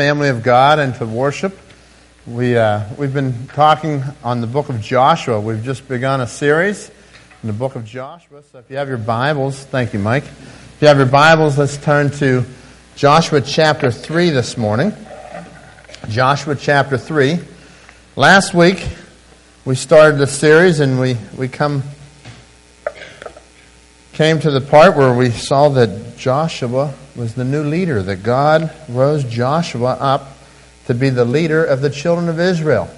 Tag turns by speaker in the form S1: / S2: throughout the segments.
S1: family of God and to worship. We, uh, we've been talking on the book of Joshua. We've just begun a series in the book of Joshua. So if you have your Bibles, thank you, Mike. If you have your Bibles, let's turn to Joshua chapter 3 this morning. Joshua chapter 3. Last week, we started the series and we, we come came to the part where we saw that Joshua was the new leader, that God rose Joshua up to be the leader of the children of Israel.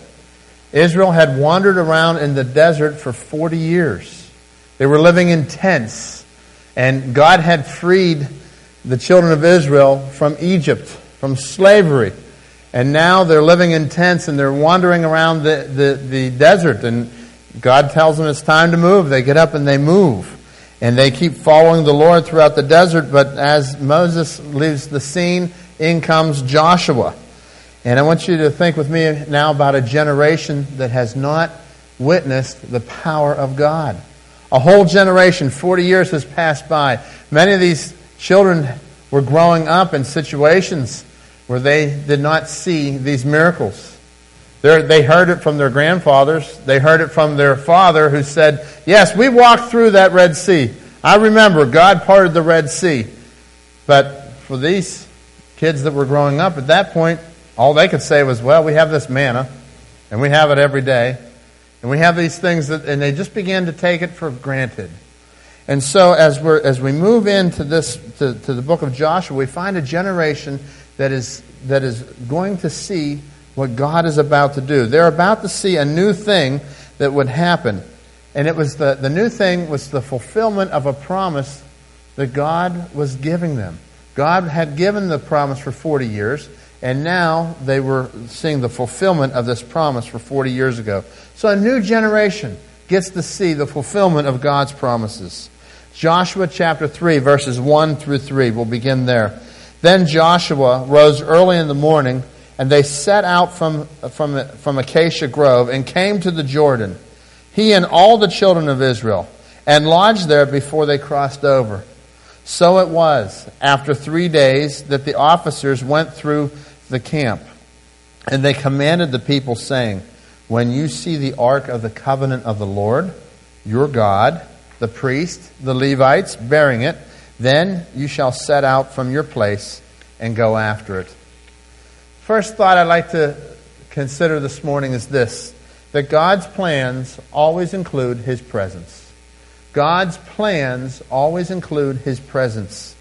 S1: Israel had wandered around in the desert for 40 years. They were living in tents, and God had freed the children of Israel from Egypt, from slavery. And now they're living in tents and they're wandering around the, the, the desert, and God tells them it's time to move. They get up and they move. And they keep following the Lord throughout the desert, but as Moses leaves the scene, in comes Joshua. And I want you to think with me now about a generation that has not witnessed the power of God. A whole generation, 40 years has passed by. Many of these children were growing up in situations where they did not see these miracles. They're, they heard it from their grandfathers. They heard it from their father who said, Yes, we walked through that Red Sea. I remember God parted the Red Sea. But for these kids that were growing up at that point, all they could say was, Well, we have this manna, and we have it every day. And we have these things that, and they just began to take it for granted. And so as, we're, as we move into this, to, to the book of Joshua, we find a generation that is, that is going to see what God is about to do. They're about to see a new thing that would happen. And it was the, the new thing was the fulfillment of a promise that God was giving them. God had given the promise for 40 years, and now they were seeing the fulfillment of this promise for 40 years ago. So a new generation gets to see the fulfillment of God's promises. Joshua chapter 3, verses 1 through 3. We'll begin there. Then Joshua rose early in the morning and they set out from, from, from Acacia Grove and came to the Jordan, he and all the children of Israel, and lodged there before they crossed over. So it was, after three days, that the officers went through the camp, and they commanded the people, saying, When you see the ark of the covenant of the Lord, your God, the priest, the Levites, bearing it, then you shall set out from your place and go after it. First thought I'd like to consider this morning is this that God's plans always include His presence. God's plans always include His presence.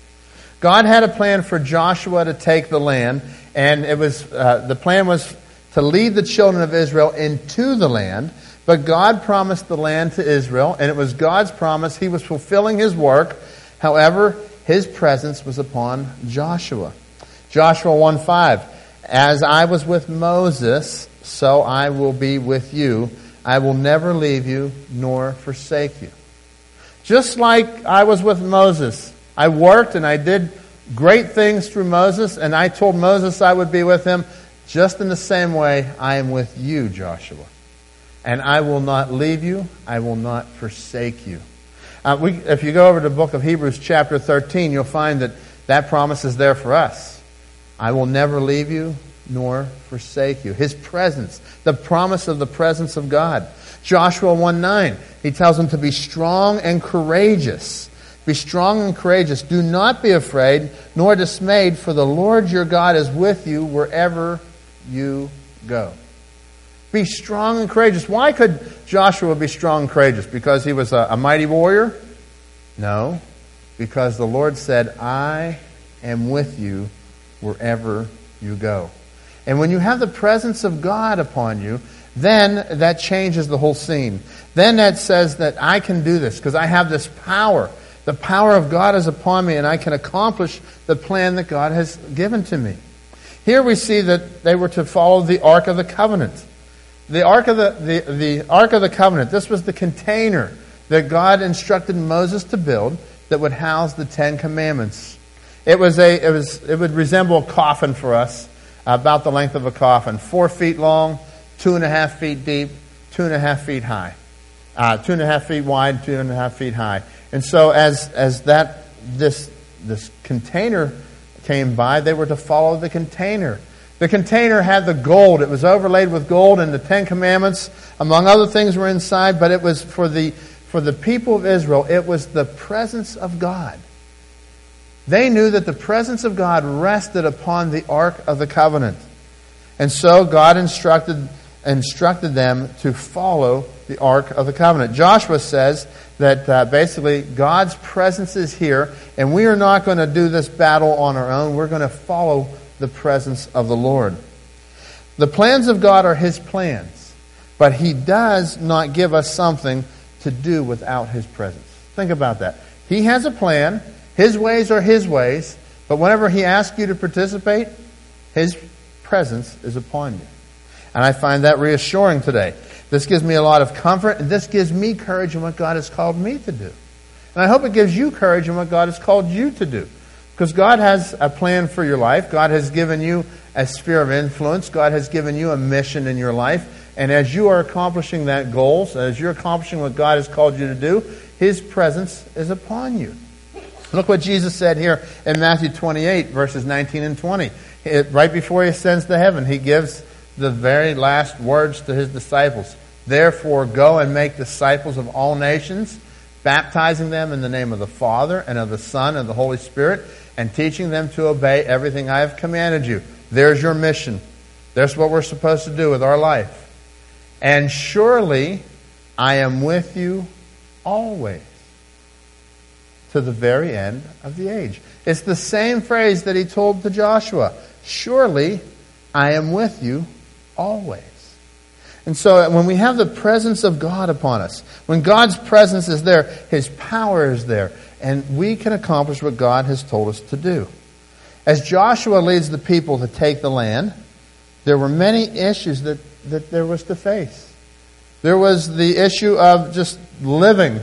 S1: God had a plan for Joshua to take the land, and it was uh, the plan was to lead the children of Israel into the land. But God promised the land to Israel, and it was God's promise. He was fulfilling His work. However, His presence was upon Joshua. Joshua 1 5. As I was with Moses, so I will be with you. I will never leave you nor forsake you. Just like I was with Moses, I worked and I did great things through Moses, and I told Moses I would be with him. Just in the same way, I am with you, Joshua. And I will not leave you, I will not forsake you. Uh, we, if you go over to the book of Hebrews, chapter 13, you'll find that that promise is there for us. I will never leave you nor forsake you. His presence, the promise of the presence of God. Joshua 1 9, he tells them to be strong and courageous. Be strong and courageous. Do not be afraid nor dismayed, for the Lord your God is with you wherever you go. Be strong and courageous. Why could Joshua be strong and courageous? Because he was a, a mighty warrior? No. Because the Lord said, I am with you wherever you go. And when you have the presence of God upon you, then that changes the whole scene. Then that says that I can do this because I have this power. The power of God is upon me and I can accomplish the plan that God has given to me. Here we see that they were to follow the Ark of the Covenant. The Ark of the, the, the Ark of the Covenant, this was the container that God instructed Moses to build that would house the Ten Commandments. It, was a, it, was, it would resemble a coffin for us, about the length of a coffin. Four feet long, two and a half feet deep, two and a half feet high. Uh, two and a half feet wide, two and a half feet high. And so as, as that, this, this container came by, they were to follow the container. The container had the gold. It was overlaid with gold, and the Ten Commandments, among other things, were inside, but it was for the, for the people of Israel, it was the presence of God. They knew that the presence of God rested upon the Ark of the Covenant. And so God instructed, instructed them to follow the Ark of the Covenant. Joshua says that uh, basically God's presence is here, and we are not going to do this battle on our own. We're going to follow the presence of the Lord. The plans of God are His plans, but He does not give us something to do without His presence. Think about that. He has a plan, His ways are His ways, but whenever He asks you to participate, His presence is upon you. And I find that reassuring today. This gives me a lot of comfort, and this gives me courage in what God has called me to do. And I hope it gives you courage in what God has called you to do. Because God has a plan for your life. God has given you a sphere of influence. God has given you a mission in your life. And as you are accomplishing that goal, as you're accomplishing what God has called you to do, His presence is upon you. Look what Jesus said here in Matthew 28, verses 19 and 20. It, right before He ascends to heaven, He gives the very last words to His disciples. Therefore, go and make disciples of all nations, baptizing them in the name of the Father and of the Son and the Holy Spirit and teaching them to obey everything I have commanded you. There's your mission. That's what we're supposed to do with our life. And surely I am with you always to the very end of the age. It's the same phrase that he told to Joshua. Surely I am with you always. And so when we have the presence of God upon us, when God's presence is there, his power is there and we can accomplish what God has told us to do. As Joshua leads the people to take the land, there were many issues that, that there was to face. There was the issue of just living.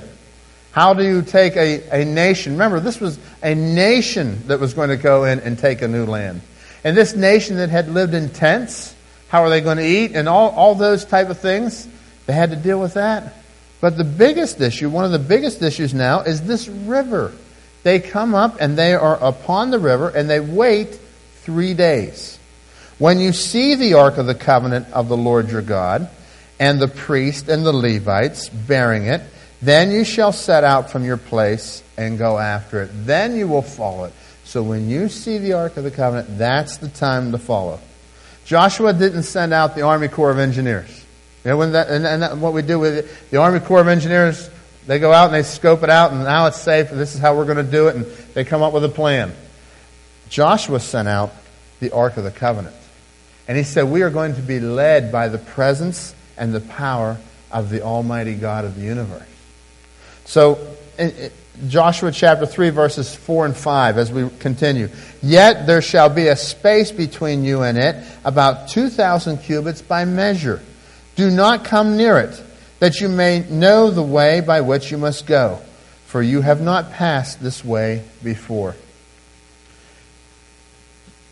S1: How do you take a, a nation? Remember, this was a nation that was going to go in and take a new land. And this nation that had lived in tents, how are they going to eat? And all, all those type of things, they had to deal with that. But the biggest issue, one of the biggest issues now, is this river. They come up and they are upon the river and they wait three days. When you see the ark of the covenant of the Lord your God, and the priest and the Levites bearing it, then you shall set out from your place and go after it. Then you will follow it. So when you see the Ark of the Covenant, that's the time to follow. Joshua didn't send out the Army Corps of Engineers. You know, that, and, and that, what we do with it, the Army Corps of Engineers, they go out and they scope it out, and now it's safe, and this is how we're going to do it, and they come up with a plan. Joshua sent out the Ark of the Covenant. And he said, We are going to be led by the presence and the power of the Almighty God of the universe. So, Joshua chapter 3, verses 4 and 5, as we continue. Yet there shall be a space between you and it, about 2,000 cubits by measure. Do not come near it, that you may know the way by which you must go, for you have not passed this way before.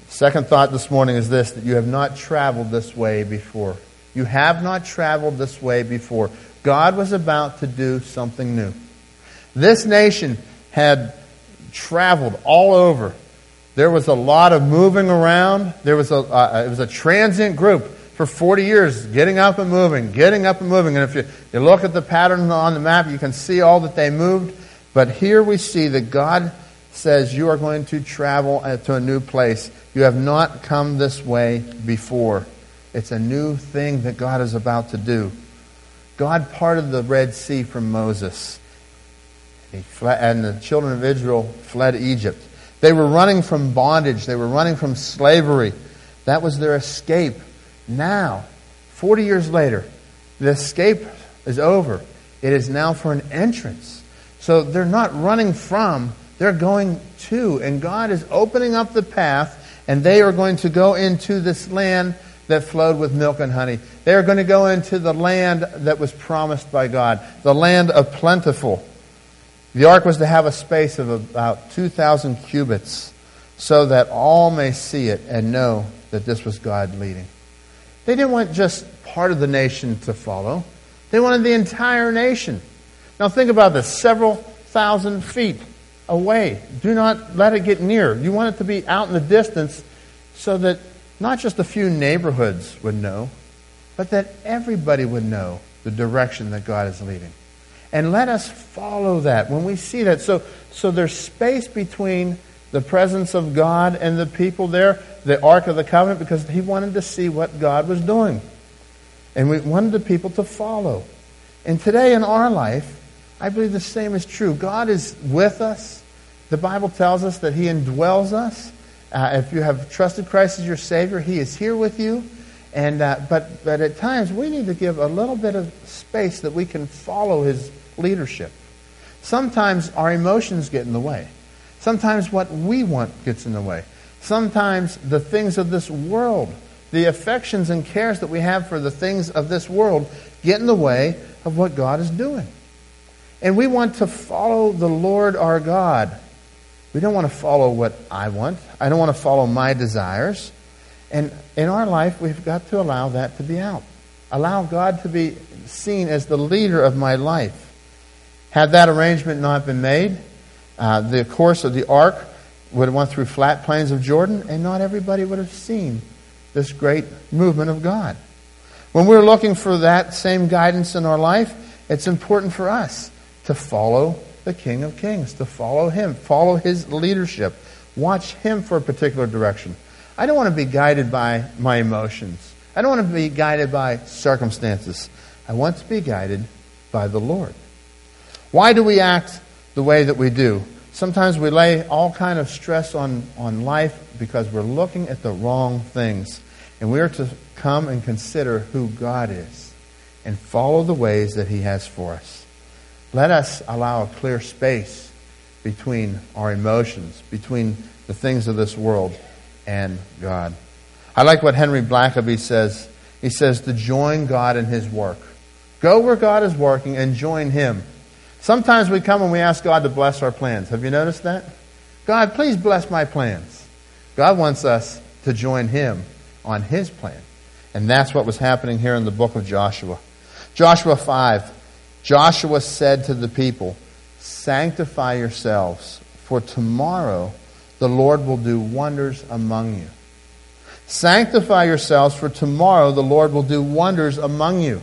S1: Second thought this morning is this that you have not traveled this way before. You have not traveled this way before. God was about to do something new. This nation had traveled all over. There was a lot of moving around. There was a, uh, it was a transient group for 40 years, getting up and moving, getting up and moving. And if you, you look at the pattern on the map, you can see all that they moved. But here we see that God says you are going to travel to a new place. You have not come this way before. It's a new thing that God is about to do. God parted the Red Sea from Moses. And the children of Israel fled Egypt. They were running from bondage. They were running from slavery. That was their escape. Now, 40 years later, the escape is over. It is now for an entrance. So they're not running from, they're going to. And God is opening up the path, and they are going to go into this land that flowed with milk and honey. They are going to go into the land that was promised by God, the land of plentiful. The ark was to have a space of about 2,000 cubits so that all may see it and know that this was God leading. They didn't want just part of the nation to follow, they wanted the entire nation. Now, think about this several thousand feet away. Do not let it get near. You want it to be out in the distance so that not just a few neighborhoods would know, but that everybody would know the direction that God is leading. And let us follow that when we see that. So, so there's space between the presence of God and the people there, the Ark of the Covenant, because he wanted to see what God was doing. And we wanted the people to follow. And today in our life, I believe the same is true. God is with us. The Bible tells us that He indwells us. Uh, if you have trusted Christ as your Savior, He is here with you. And, uh, but, but at times, we need to give a little bit of space that we can follow His leadership. Sometimes our emotions get in the way. Sometimes what we want gets in the way. Sometimes the things of this world, the affections and cares that we have for the things of this world, get in the way of what God is doing. And we want to follow the Lord our God. We don't want to follow what I want. I don't want to follow my desires. And in our life, we've got to allow that to be out. Allow God to be seen as the leader of my life. Had that arrangement not been made, uh, the course of the ark would have went through flat plains of Jordan, and not everybody would have seen this great movement of God. When we're looking for that same guidance in our life, it's important for us to follow the King of Kings, to follow Him, follow His leadership, watch Him for a particular direction. I don't want to be guided by my emotions. I don't want to be guided by circumstances. I want to be guided by the Lord. Why do we act the way that we do? Sometimes we lay all kind of stress on, on life because we're looking at the wrong things. And we are to come and consider who God is and follow the ways that He has for us. Let us allow a clear space between our emotions, between the things of this world and God. I like what Henry Blackaby says. He says to join God in His work. Go where God is working and join Him. Sometimes we come and we ask God to bless our plans. Have you noticed that? God, please bless my plans. God wants us to join Him on His plan. And that's what was happening here in the book of Joshua. Joshua 5. Joshua said to the people, Sanctify yourselves, for tomorrow the Lord will do wonders among you. Sanctify yourselves, for tomorrow the Lord will do wonders among you.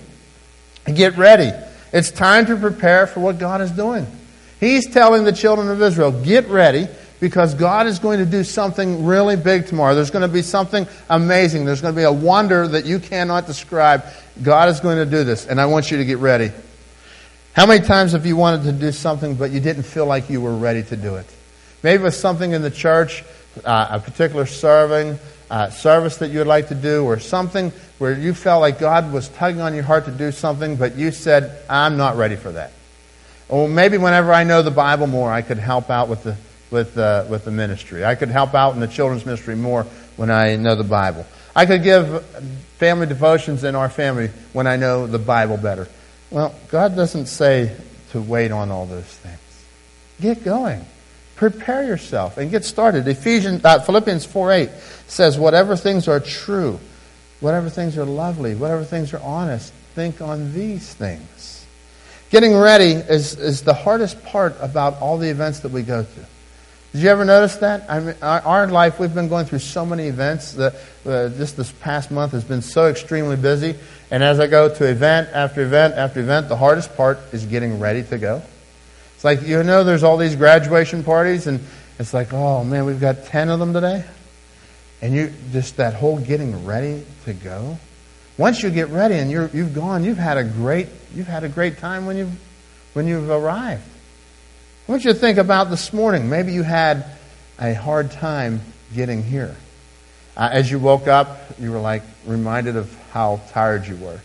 S1: Get ready. It's time to prepare for what God is doing. He's telling the children of Israel, get ready because God is going to do something really big tomorrow. There's going to be something amazing. There's going to be a wonder that you cannot describe. God is going to do this, and I want you to get ready. How many times have you wanted to do something, but you didn't feel like you were ready to do it? Maybe it was something in the church, uh, a particular serving, uh, service that you would like to do, or something where you felt like God was tugging on your heart to do something, but you said, I'm not ready for that. Or maybe whenever I know the Bible more, I could help out with the with, uh, with the ministry. I could help out in the children's ministry more when I know the Bible. I could give family devotions in our family when I know the Bible better. Well, God doesn't say to wait on all those things. Get going. Prepare yourself and get started. Ephesians, uh, Philippians 4 8 says, Whatever things are true, whatever things are lovely, whatever things are honest, think on these things. Getting ready is, is the hardest part about all the events that we go through. Did you ever notice that? I mean, our, our life, we've been going through so many events. That, uh, just this past month has been so extremely busy. And as I go to event after event after event, the hardest part is getting ready to go. It's like, you know, there's all these graduation parties, and it's like, oh man, we've got 10 of them today. And you just that whole getting ready to go. Once you get ready and you're, you've gone, you've had a great, you've had a great time when you've, when you've arrived. I want you to think about this morning. Maybe you had a hard time getting here. Uh, as you woke up, you were like reminded of how tired you were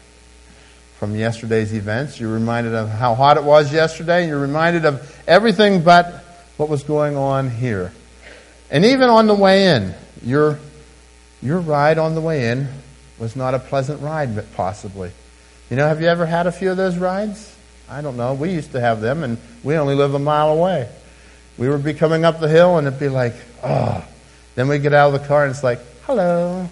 S1: from yesterday's events. You're reminded of how hot it was yesterday. You're reminded of everything but what was going on here. And even on the way in, your, your ride on the way in was not a pleasant ride, but possibly. You know, have you ever had a few of those rides? I don't know. We used to have them, and we only live a mile away. We would be coming up the hill, and it'd be like, oh. Then we'd get out of the car, and it's like, hello.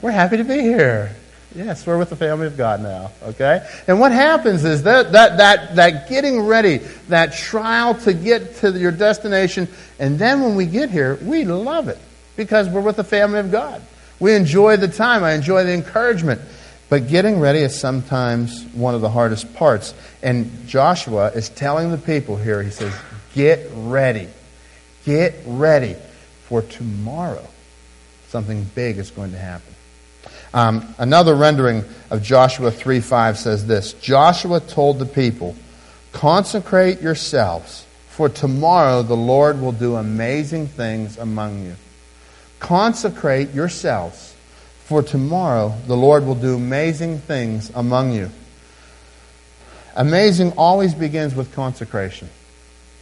S1: We're happy to be here. Yes, we're with the family of God now, okay? And what happens is that, that, that, that getting ready, that trial to get to your destination, and then when we get here, we love it because we're with the family of God. We enjoy the time. I enjoy the encouragement. But getting ready is sometimes one of the hardest parts. And Joshua is telling the people here, he says, Get ready. Get ready for tomorrow. Something big is going to happen. Um, another rendering of Joshua 3 5 says this Joshua told the people, Consecrate yourselves, for tomorrow the Lord will do amazing things among you. Consecrate yourselves, for tomorrow the Lord will do amazing things among you. Amazing always begins with consecration,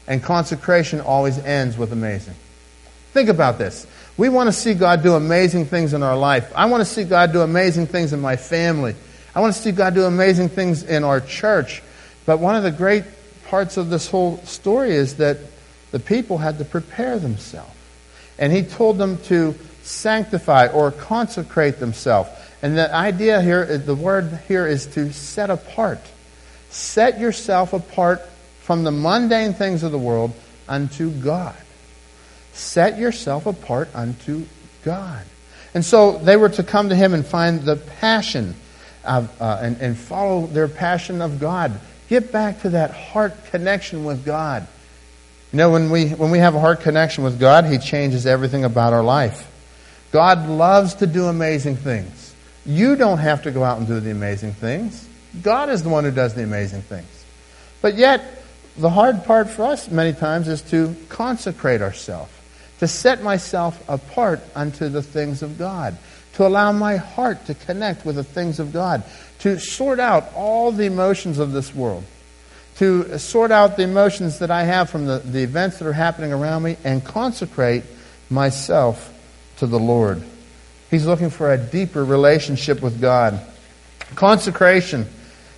S1: and consecration always ends with amazing. Think about this. We want to see God do amazing things in our life. I want to see God do amazing things in my family. I want to see God do amazing things in our church. But one of the great parts of this whole story is that the people had to prepare themselves. And he told them to sanctify or consecrate themselves. And the idea here, the word here is to set apart. Set yourself apart from the mundane things of the world unto God. Set yourself apart unto God. And so they were to come to him and find the passion of, uh, and, and follow their passion of God. Get back to that heart connection with God. You know, when we, when we have a heart connection with God, He changes everything about our life. God loves to do amazing things. You don't have to go out and do the amazing things. God is the one who does the amazing things. But yet, the hard part for us many times is to consecrate ourselves to set myself apart unto the things of God, to allow my heart to connect with the things of God, to sort out all the emotions of this world, to sort out the emotions that I have from the, the events that are happening around me, and consecrate myself to the Lord. He's looking for a deeper relationship with God. Consecration,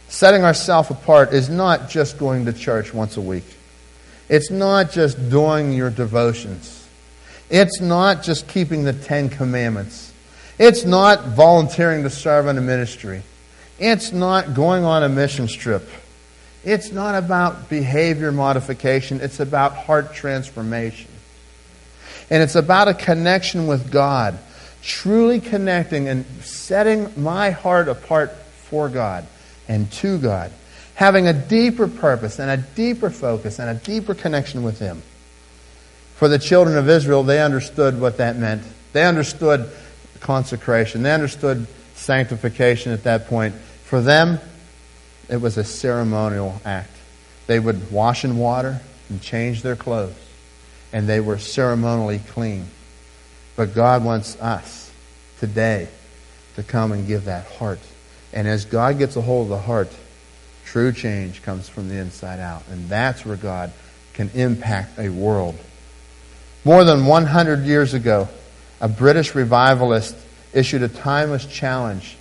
S1: setting ourselves apart, is not just going to church once a week. It's not just doing your devotions. It's not just keeping the Ten Commandments. It's not volunteering to serve in a ministry. It's not going on a mission trip. It's not about behavior modification. It's about heart transformation. And it's about a connection with God, truly connecting and setting my heart apart for God and to God, having a deeper purpose and a deeper focus and a deeper connection with Him. For the children of Israel, they understood what that meant. They understood consecration. They understood sanctification at that point. For them, it was a ceremonial act. They would wash in water and change their clothes, and they were ceremonially clean. But God wants us today to come and give that heart. And as God gets a hold of the heart, true change comes from the inside out. And that's where God can impact a world more than 100 years ago, a British revivalist issued a timeless challenge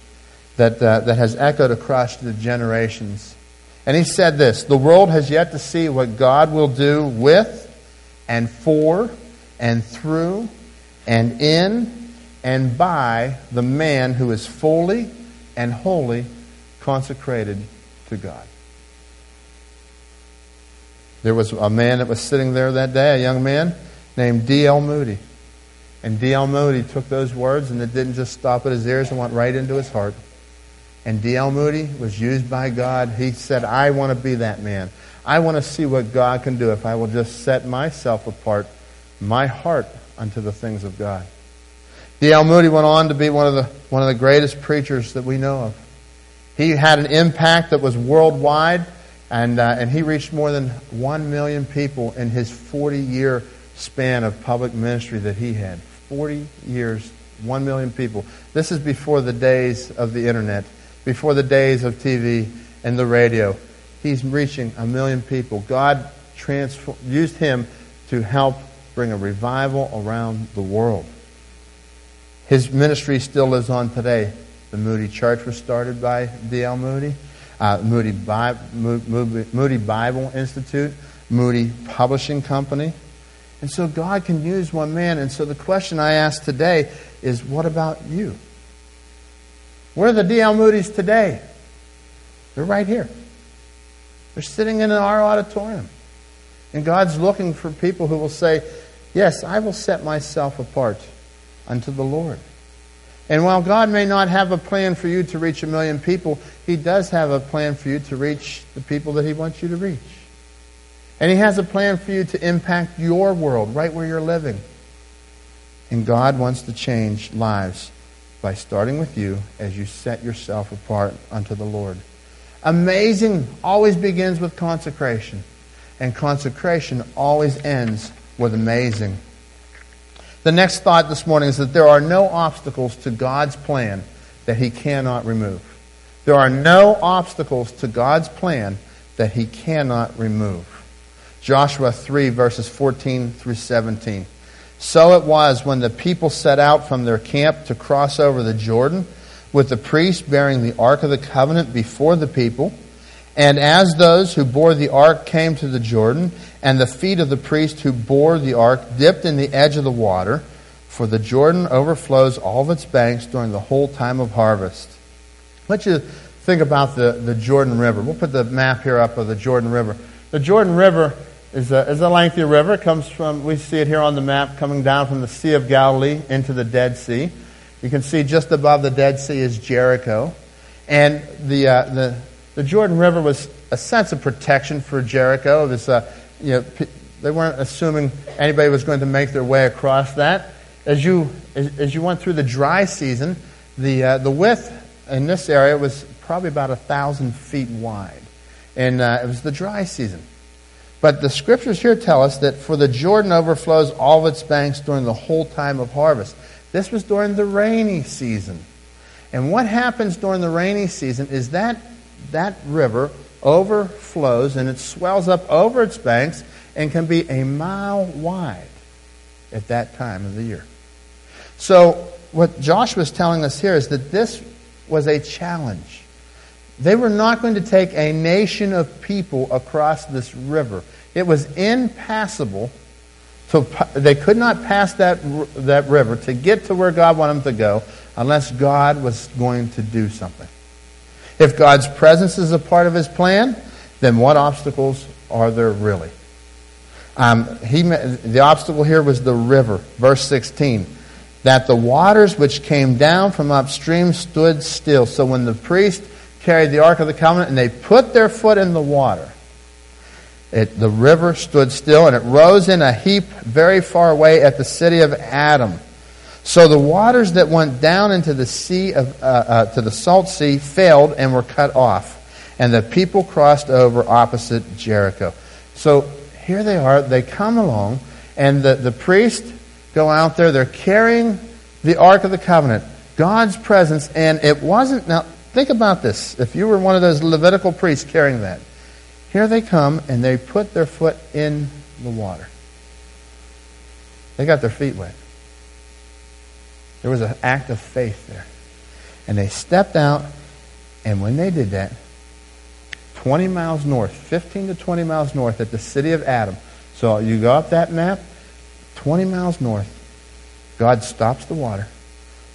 S1: that, uh, that has echoed across the generations. And he said this The world has yet to see what God will do with and for and through and in and by the man who is fully and wholly consecrated to God. There was a man that was sitting there that day, a young man named D.L. Moody. And D.L. Moody took those words and it didn't just stop at his ears and went right into his heart. And D.L. Moody was used by God. He said, I want to be that man. I want to see what God can do if I will just set myself apart, my heart, unto the things of God. D.L. Moody went on to be one of the, one of the greatest preachers that we know of. He had an impact that was worldwide, and, uh, and he reached more than 1 million people in his 40 year span of public ministry that he had 40 years, 1 million people. This is before the days of the internet, before the days of TV and the radio. He's reaching a million people. God used him to help bring a revival around the world. His ministry still lives on today. The Moody Church was started by D.L. Moody. Uh, Moody, Bi- Moody Bible Institute, Moody Publishing Company, and so God can use one man. And so the question I ask today is what about you? Where are the D.L. Moody's today? They're right here. They're sitting in our auditorium. And God's looking for people who will say, Yes, I will set myself apart unto the Lord. And while God may not have a plan for you to reach a million people, He does have a plan for you to reach the people that He wants you to reach. And He has a plan for you to impact your world right where you're living. And God wants to change lives by starting with you as you set yourself apart unto the Lord. Amazing always begins with consecration, and consecration always ends with amazing. The next thought this morning is that there are no obstacles to God's plan that He cannot remove. There are no obstacles to God's plan that He cannot remove. Joshua 3, verses 14 through 17. So it was when the people set out from their camp to cross over the Jordan, with the priest bearing the Ark of the Covenant before the people. And as those who bore the ark came to the Jordan, and the feet of the priest who bore the ark dipped in the edge of the water, for the Jordan overflows all of its banks during the whole time of harvest. Let you think about the, the Jordan River. We'll put the map here up of the Jordan River. The Jordan River is a, is a lengthy river. It comes from, we see it here on the map, coming down from the Sea of Galilee into the Dead Sea. You can see just above the Dead Sea is Jericho. And the, uh, the, the Jordan River was a sense of protection for Jericho. It was, uh, you know, they weren't assuming anybody was going to make their way across that. As you, as, as you went through the dry season, the, uh, the width in this area was probably about a thousand feet wide. And uh, it was the dry season. But the scriptures here tell us that for the Jordan overflows all of its banks during the whole time of harvest. This was during the rainy season. And what happens during the rainy season is that that river overflows and it swells up over its banks and can be a mile wide at that time of the year. So, what Joshua is telling us here is that this was a challenge. They were not going to take a nation of people across this river. It was impassable. To, they could not pass that, that river to get to where God wanted them to go unless God was going to do something. If God's presence is a part of his plan, then what obstacles are there really? Um, he, the obstacle here was the river. Verse 16. That the waters which came down from upstream stood still. So when the priest carried the Ark of the Covenant and they put their foot in the water, it, the river stood still and it rose in a heap very far away at the city of Adam. So the waters that went down into the sea of, uh, uh, to the salt sea failed and were cut off, and the people crossed over opposite Jericho. So here they are. They come along, and the, the priests go out there. They're carrying the Ark of the Covenant, God's presence, and it wasn't now Think about this. If you were one of those Levitical priests carrying that, here they come and they put their foot in the water. They got their feet wet. There was an act of faith there. And they stepped out, and when they did that, 20 miles north, 15 to 20 miles north at the city of Adam. So you go up that map, 20 miles north, God stops the water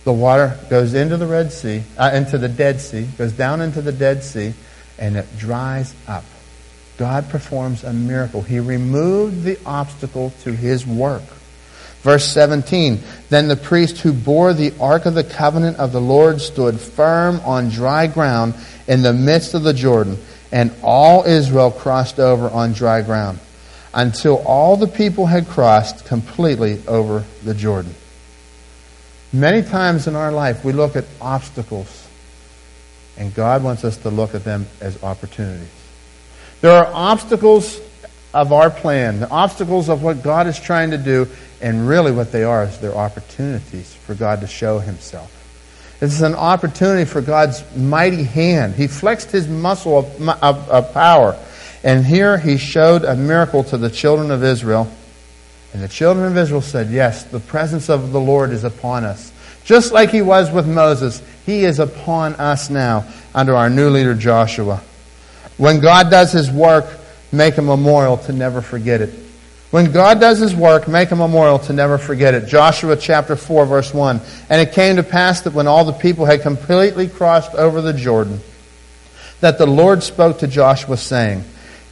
S1: the water goes into the Red Sea, uh, into the Dead Sea, goes down into the Dead Sea, and it dries up. God performs a miracle. He removed the obstacle to his work. Verse 17 Then the priest who bore the ark of the covenant of the Lord stood firm on dry ground in the midst of the Jordan, and all Israel crossed over on dry ground until all the people had crossed completely over the Jordan. Many times in our life, we look at obstacles, and God wants us to look at them as opportunities. There are obstacles of our plan, the obstacles of what God is trying to do, and really what they are is they're opportunities for God to show Himself. It's an opportunity for God's mighty hand. He flexed His muscle of, of, of power. And here He showed a miracle to the children of Israel and the children of Israel said, Yes, the presence of the Lord is upon us. Just like he was with Moses, he is upon us now under our new leader Joshua. When God does his work, make a memorial to never forget it. When God does his work, make a memorial to never forget it. Joshua chapter 4, verse 1. And it came to pass that when all the people had completely crossed over the Jordan, that the Lord spoke to Joshua, saying,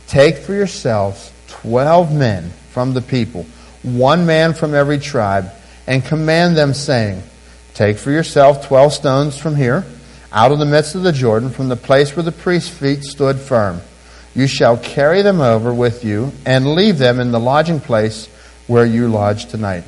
S1: Take for yourselves twelve men from the people one man from every tribe, and command them, saying, Take for yourself twelve stones from here, out of the midst of the Jordan, from the place where the priest's feet stood firm. You shall carry them over with you and leave them in the lodging place where you lodge tonight.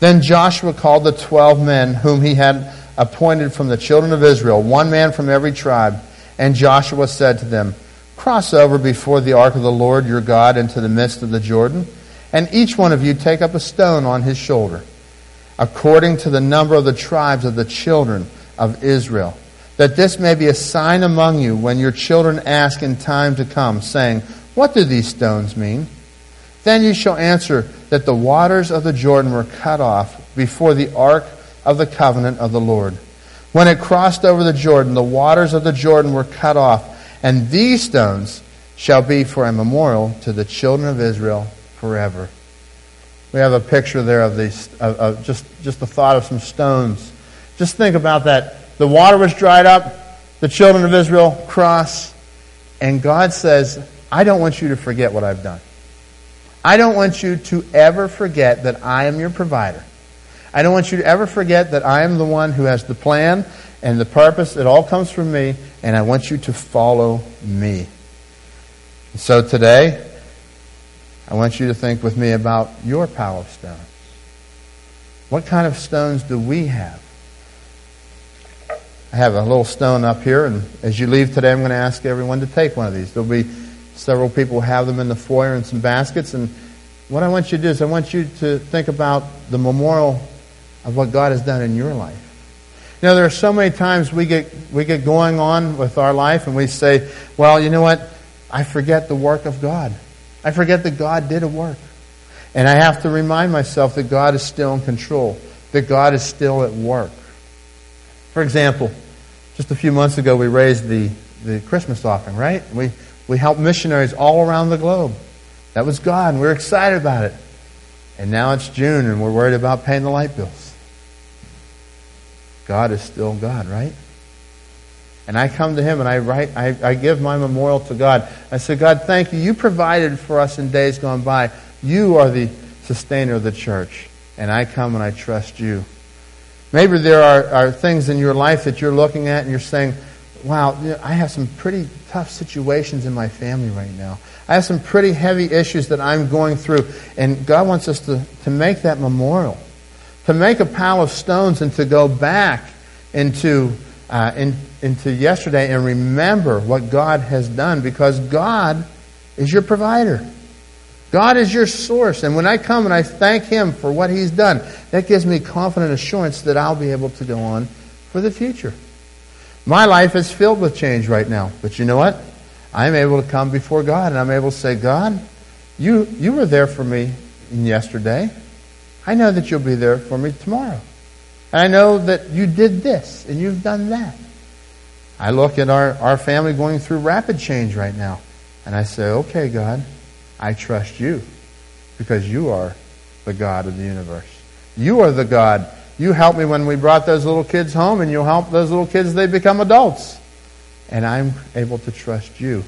S1: Then Joshua called the twelve men whom he had appointed from the children of Israel, one man from every tribe. And Joshua said to them, Cross over before the ark of the Lord your God into the midst of the Jordan, and each one of you take up a stone on his shoulder, according to the number of the tribes of the children of Israel, that this may be a sign among you when your children ask in time to come, saying, What do these stones mean? Then you shall answer that the waters of the Jordan were cut off before the ark of the covenant of the Lord. When it crossed over the Jordan, the waters of the Jordan were cut off, and these stones shall be for a memorial to the children of Israel forever. We have a picture there of these, of, of just, just the thought of some stones. Just think about that. The water was dried up, the children of Israel cross, and God says, I don't want you to forget what I've done. I don't want you to ever forget that I am your provider. I don't want you to ever forget that I am the one who has the plan and the purpose. It all comes from me, and I want you to follow me. So today, I want you to think with me about your of stones. What kind of stones do we have? I have a little stone up here, and as you leave today, I'm going to ask everyone to take one of these. There'll be several people have them in the foyer in some baskets, and what I want you to do is I want you to think about the memorial of what God has done in your life. You know, there are so many times we get, we get going on with our life and we say, well, you know what? I forget the work of God. I forget that God did a work. And I have to remind myself that God is still in control, that God is still at work. For example, just a few months ago, we raised the, the Christmas offering, right? We, we helped missionaries all around the globe. That was God, and we we're excited about it. And now it's June, and we're worried about paying the light bills. God is still God, right? And I come to Him and I write, I, I give my memorial to God. I say, God, thank you. You provided for us in days gone by. You are the sustainer of the church. And I come and I trust you. Maybe there are, are things in your life that you're looking at and you're saying, wow, I have some pretty tough situations in my family right now. I have some pretty heavy issues that I'm going through. And God wants us to, to make that memorial to make a pile of stones and to go back into, uh, in, into yesterday and remember what God has done because God is your provider. God is your source. And when I come and I thank Him for what He's done, that gives me confident assurance that I'll be able to go on for the future. My life is filled with change right now. But you know what? I'm able to come before God and I'm able to say, God, you, you were there for me yesterday. I know that you'll be there for me tomorrow. And I know that you did this and you've done that. I look at our, our family going through rapid change right now. And I say, okay, God, I trust you because you are the God of the universe. You are the God. You helped me when we brought those little kids home, and you'll help those little kids they become adults. And I'm able to trust you.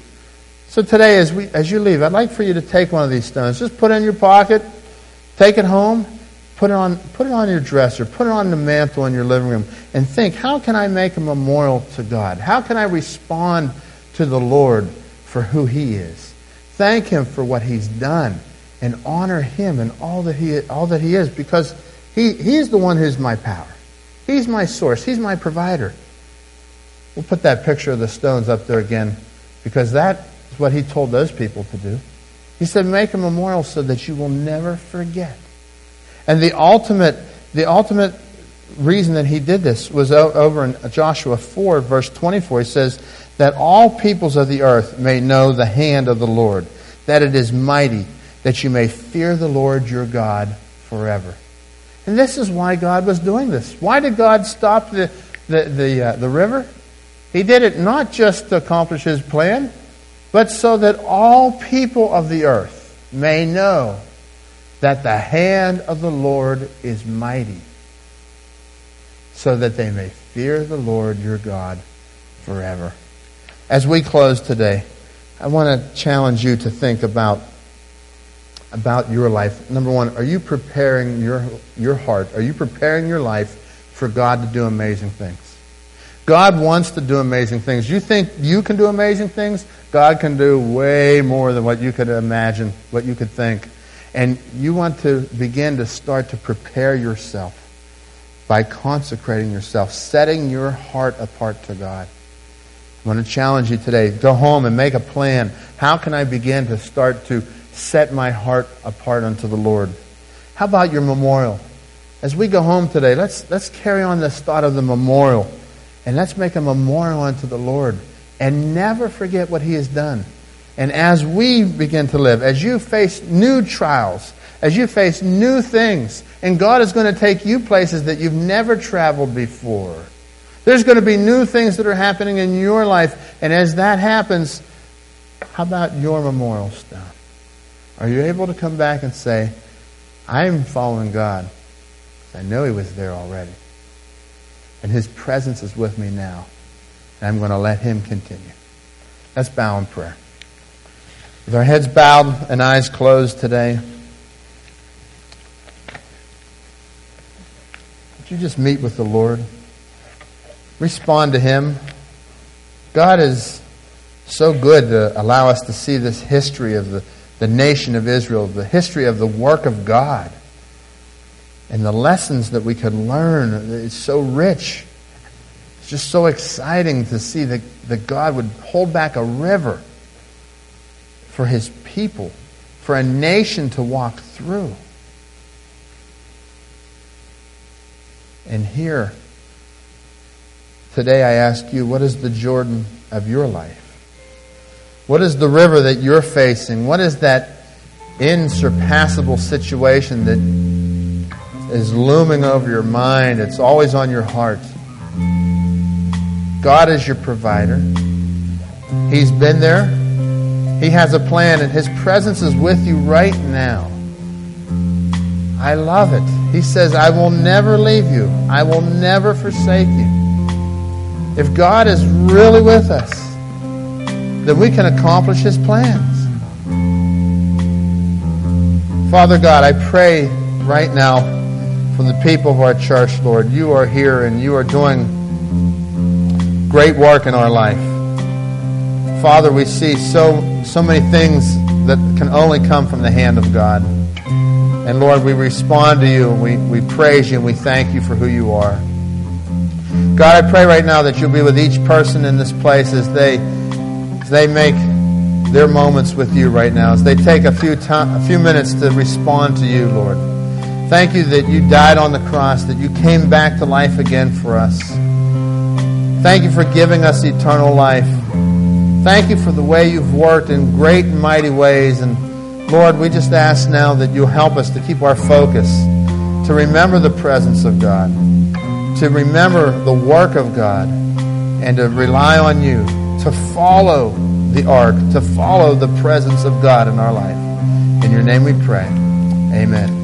S1: So today, as, we, as you leave, I'd like for you to take one of these stones. Just put it in your pocket, take it home, Put it on, put it on your dresser, put it on the mantle in your living room, and think, how can I make a memorial to God? How can I respond to the Lord for who He is? Thank Him for what He's done and honor Him and all that He, all that he is because he, He's the one who's my power. He's my source. He's my provider. We'll put that picture of the stones up there again because that is what He told those people to do. He said, make a memorial so that you will never forget. And the ultimate, the ultimate reason that he did this was over in Joshua 4, verse 24. He says, That all peoples of the earth may know the hand of the Lord, that it is mighty, that you may fear the Lord your God forever. And this is why God was doing this. Why did God stop the, the, the, uh, the river? He did it not just to accomplish his plan, but so that all people of the earth may know that the hand of the Lord is mighty, so that they may fear the Lord your God forever. As we close today, I want to challenge you to think about about your life. Number one, are you preparing your your heart? Are you preparing your life for God to do amazing things. God wants to do amazing things. You think you can do amazing things? God can do way more than what you could imagine, what you could think. And you want to begin to start to prepare yourself by consecrating yourself, setting your heart apart to God. I want to challenge you today. Go home and make a plan. How can I begin to start to set my heart apart unto the Lord? How about your memorial? As we go home today, let's, let's carry on this thought of the memorial and let's make a memorial unto the Lord and never forget what He has done. And as we begin to live, as you face new trials, as you face new things, and God is going to take you places that you've never traveled before. There's going to be new things that are happening in your life. And as that happens, how about your memorial stone? Are you able to come back and say, I'm following God? I know He was there already. And His presence is with me now. And I'm going to let Him continue. Let's bow in prayer. With our heads bowed and eyes closed today, would you just meet with the Lord? Respond to Him. God is so good to allow us to see this history of the, the nation of Israel, the history of the work of God and the lessons that we could learn It's so rich. It's just so exciting to see that, that God would hold back a river for his people, for a nation to walk through. And here, today I ask you, what is the Jordan of your life? What is the river that you're facing? What is that insurpassable situation that is looming over your mind. It's always on your heart. God is your provider. He's been there. He has a plan, and His presence is with you right now. I love it. He says, I will never leave you, I will never forsake you. If God is really with us, then we can accomplish His plans. Father God, I pray right now for the people of our church, Lord. You are here and you are doing great work in our life. Father, we see so so many things that can only come from the hand of God. And Lord, we respond to you and we, we praise you and we thank you for who you are. God, I pray right now that you'll be with each person in this place as they as they make their moments with you right now, as they take a few time, a few minutes to respond to you, Lord. Thank you that you died on the cross, that you came back to life again for us. Thank you for giving us eternal life. Thank you for the way you've worked in great and mighty ways. And Lord, we just ask now that you'll help us to keep our focus, to remember the presence of God, to remember the work of God, and to rely on you, to follow the ark, to follow the presence of God in our life. In your name we pray. Amen.